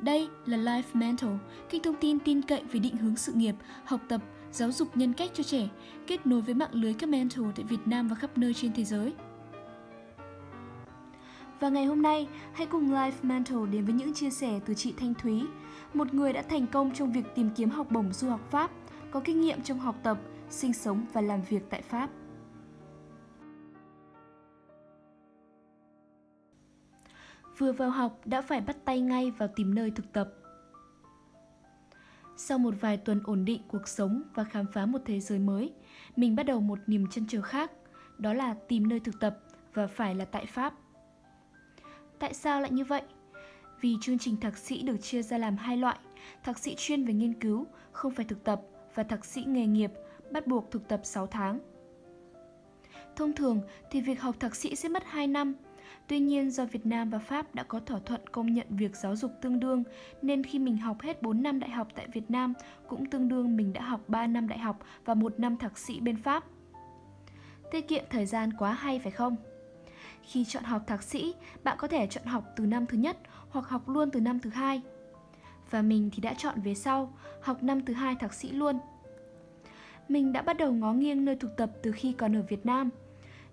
Đây là Life Mentor kênh thông tin tin cậy về định hướng sự nghiệp, học tập, giáo dục nhân cách cho trẻ, kết nối với mạng lưới các mentor tại Việt Nam và khắp nơi trên thế giới. Và ngày hôm nay, hãy cùng Life Mentor đến với những chia sẻ từ chị Thanh Thúy, một người đã thành công trong việc tìm kiếm học bổng du học Pháp, có kinh nghiệm trong học tập, sinh sống và làm việc tại Pháp. Vừa vào học đã phải bắt tay ngay vào tìm nơi thực tập. Sau một vài tuần ổn định cuộc sống và khám phá một thế giới mới, mình bắt đầu một niềm chân trở khác, đó là tìm nơi thực tập và phải là tại Pháp. Tại sao lại như vậy? Vì chương trình thạc sĩ được chia ra làm hai loại, thạc sĩ chuyên về nghiên cứu, không phải thực tập và thạc sĩ nghề nghiệp, bắt buộc thực tập 6 tháng. Thông thường thì việc học thạc sĩ sẽ mất 2 năm, Tuy nhiên do Việt Nam và Pháp đã có thỏa thuận công nhận việc giáo dục tương đương nên khi mình học hết 4 năm đại học tại Việt Nam cũng tương đương mình đã học 3 năm đại học và 1 năm thạc sĩ bên Pháp. Tiết kiệm thời gian quá hay phải không? Khi chọn học thạc sĩ, bạn có thể chọn học từ năm thứ nhất hoặc học luôn từ năm thứ hai. Và mình thì đã chọn về sau, học năm thứ hai thạc sĩ luôn. Mình đã bắt đầu ngó nghiêng nơi thực tập từ khi còn ở Việt Nam –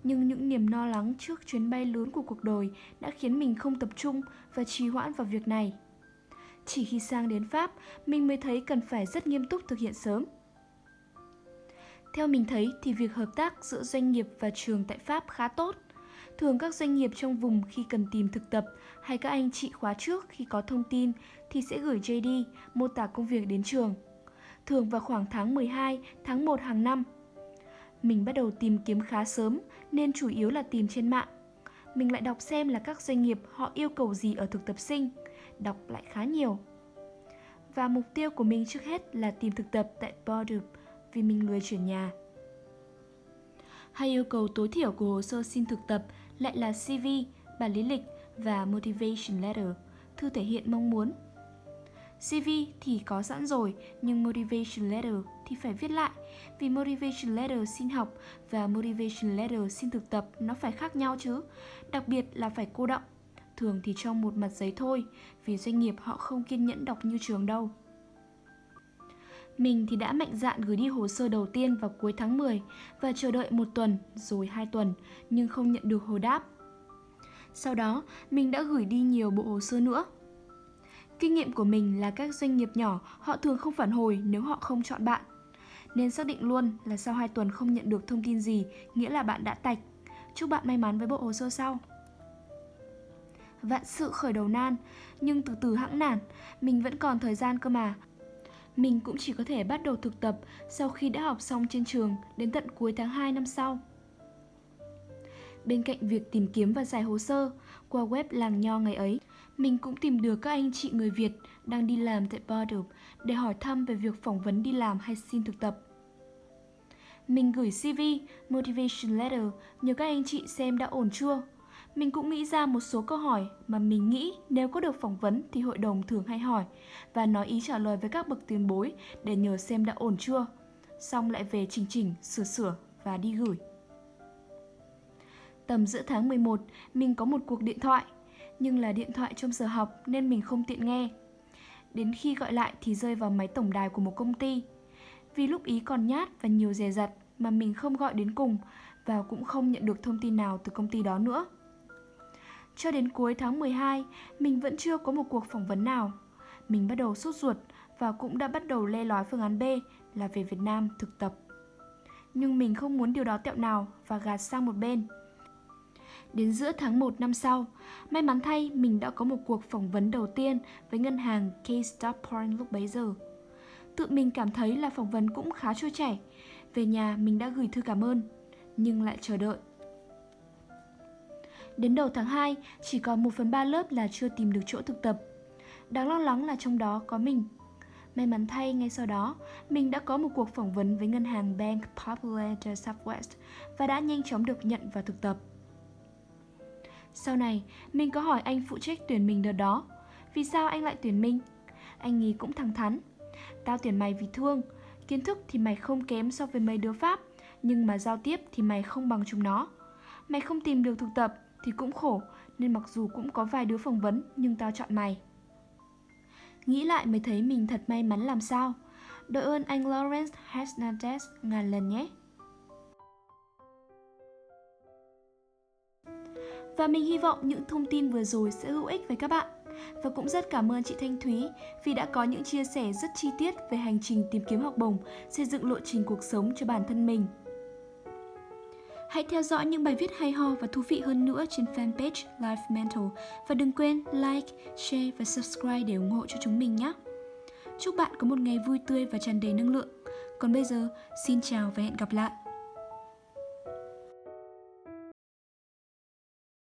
nhưng những niềm lo lắng trước chuyến bay lớn của cuộc đời đã khiến mình không tập trung và trì hoãn vào việc này. Chỉ khi sang đến Pháp, mình mới thấy cần phải rất nghiêm túc thực hiện sớm. Theo mình thấy thì việc hợp tác giữa doanh nghiệp và trường tại Pháp khá tốt. Thường các doanh nghiệp trong vùng khi cần tìm thực tập hay các anh chị khóa trước khi có thông tin thì sẽ gửi JD mô tả công việc đến trường. Thường vào khoảng tháng 12, tháng 1 hàng năm. Mình bắt đầu tìm kiếm khá sớm nên chủ yếu là tìm trên mạng. Mình lại đọc xem là các doanh nghiệp họ yêu cầu gì ở thực tập sinh, đọc lại khá nhiều. Và mục tiêu của mình trước hết là tìm thực tập tại Bordeaux vì mình lười chuyển nhà. Hai yêu cầu tối thiểu của hồ sơ xin thực tập lại là CV, bản lý lịch và motivation letter, thư thể hiện mong muốn. CV thì có sẵn rồi, nhưng motivation letter thì phải viết lại vì motivation letter xin học và motivation letter xin thực tập nó phải khác nhau chứ, đặc biệt là phải cô động. Thường thì trong một mặt giấy thôi, vì doanh nghiệp họ không kiên nhẫn đọc như trường đâu. Mình thì đã mạnh dạn gửi đi hồ sơ đầu tiên vào cuối tháng 10 và chờ đợi một tuần rồi hai tuần nhưng không nhận được hồi đáp. Sau đó, mình đã gửi đi nhiều bộ hồ sơ nữa. Kinh nghiệm của mình là các doanh nghiệp nhỏ họ thường không phản hồi nếu họ không chọn bạn nên xác định luôn là sau 2 tuần không nhận được thông tin gì, nghĩa là bạn đã tạch. Chúc bạn may mắn với bộ hồ sơ sau. Vạn sự khởi đầu nan, nhưng từ từ hãng nản, mình vẫn còn thời gian cơ mà. Mình cũng chỉ có thể bắt đầu thực tập sau khi đã học xong trên trường đến tận cuối tháng 2 năm sau. Bên cạnh việc tìm kiếm và giải hồ sơ, qua web làng nho ngày ấy, mình cũng tìm được các anh chị người Việt đang đi làm tại Bordeaux để hỏi thăm về việc phỏng vấn đi làm hay xin thực tập. Mình gửi CV, motivation letter nhờ các anh chị xem đã ổn chưa. Mình cũng nghĩ ra một số câu hỏi mà mình nghĩ nếu có được phỏng vấn thì hội đồng thường hay hỏi và nói ý trả lời với các bậc tiền bối để nhờ xem đã ổn chưa. Xong lại về chỉnh chỉnh, sửa sửa và đi gửi. Tầm giữa tháng 11, mình có một cuộc điện thoại, nhưng là điện thoại trong giờ học nên mình không tiện nghe. Đến khi gọi lại thì rơi vào máy tổng đài của một công ty. Vì lúc ý còn nhát và nhiều dè dặt mà mình không gọi đến cùng và cũng không nhận được thông tin nào từ công ty đó nữa. Cho đến cuối tháng 12, mình vẫn chưa có một cuộc phỏng vấn nào. Mình bắt đầu sốt ruột và cũng đã bắt đầu le lói phương án B là về Việt Nam thực tập. Nhưng mình không muốn điều đó tẹo nào và gạt sang một bên. Đến giữa tháng 1 năm sau, may mắn thay mình đã có một cuộc phỏng vấn đầu tiên với ngân hàng K-Stop lúc bấy giờ. Tự mình cảm thấy là phỏng vấn cũng khá trôi chảy. Về nhà mình đã gửi thư cảm ơn, nhưng lại chờ đợi. Đến đầu tháng 2, chỉ còn 1 phần 3 lớp là chưa tìm được chỗ thực tập. Đáng lo lắng là trong đó có mình. May mắn thay ngay sau đó, mình đã có một cuộc phỏng vấn với ngân hàng Bank Popular Southwest và đã nhanh chóng được nhận vào thực tập. Sau này, mình có hỏi anh phụ trách tuyển mình đợt đó Vì sao anh lại tuyển mình? Anh nghĩ cũng thẳng thắn Tao tuyển mày vì thương Kiến thức thì mày không kém so với mấy đứa Pháp Nhưng mà giao tiếp thì mày không bằng chúng nó Mày không tìm được thực tập thì cũng khổ Nên mặc dù cũng có vài đứa phỏng vấn Nhưng tao chọn mày Nghĩ lại mới thấy mình thật may mắn làm sao. Đội ơn anh Lawrence Hernandez ngàn lần nhé. Và mình hy vọng những thông tin vừa rồi sẽ hữu ích với các bạn. Và cũng rất cảm ơn chị Thanh Thúy vì đã có những chia sẻ rất chi tiết về hành trình tìm kiếm học bổng, xây dựng lộ trình cuộc sống cho bản thân mình. Hãy theo dõi những bài viết hay ho và thú vị hơn nữa trên fanpage Life Mental và đừng quên like, share và subscribe để ủng hộ cho chúng mình nhé. Chúc bạn có một ngày vui tươi và tràn đầy năng lượng. Còn bây giờ, xin chào và hẹn gặp lại.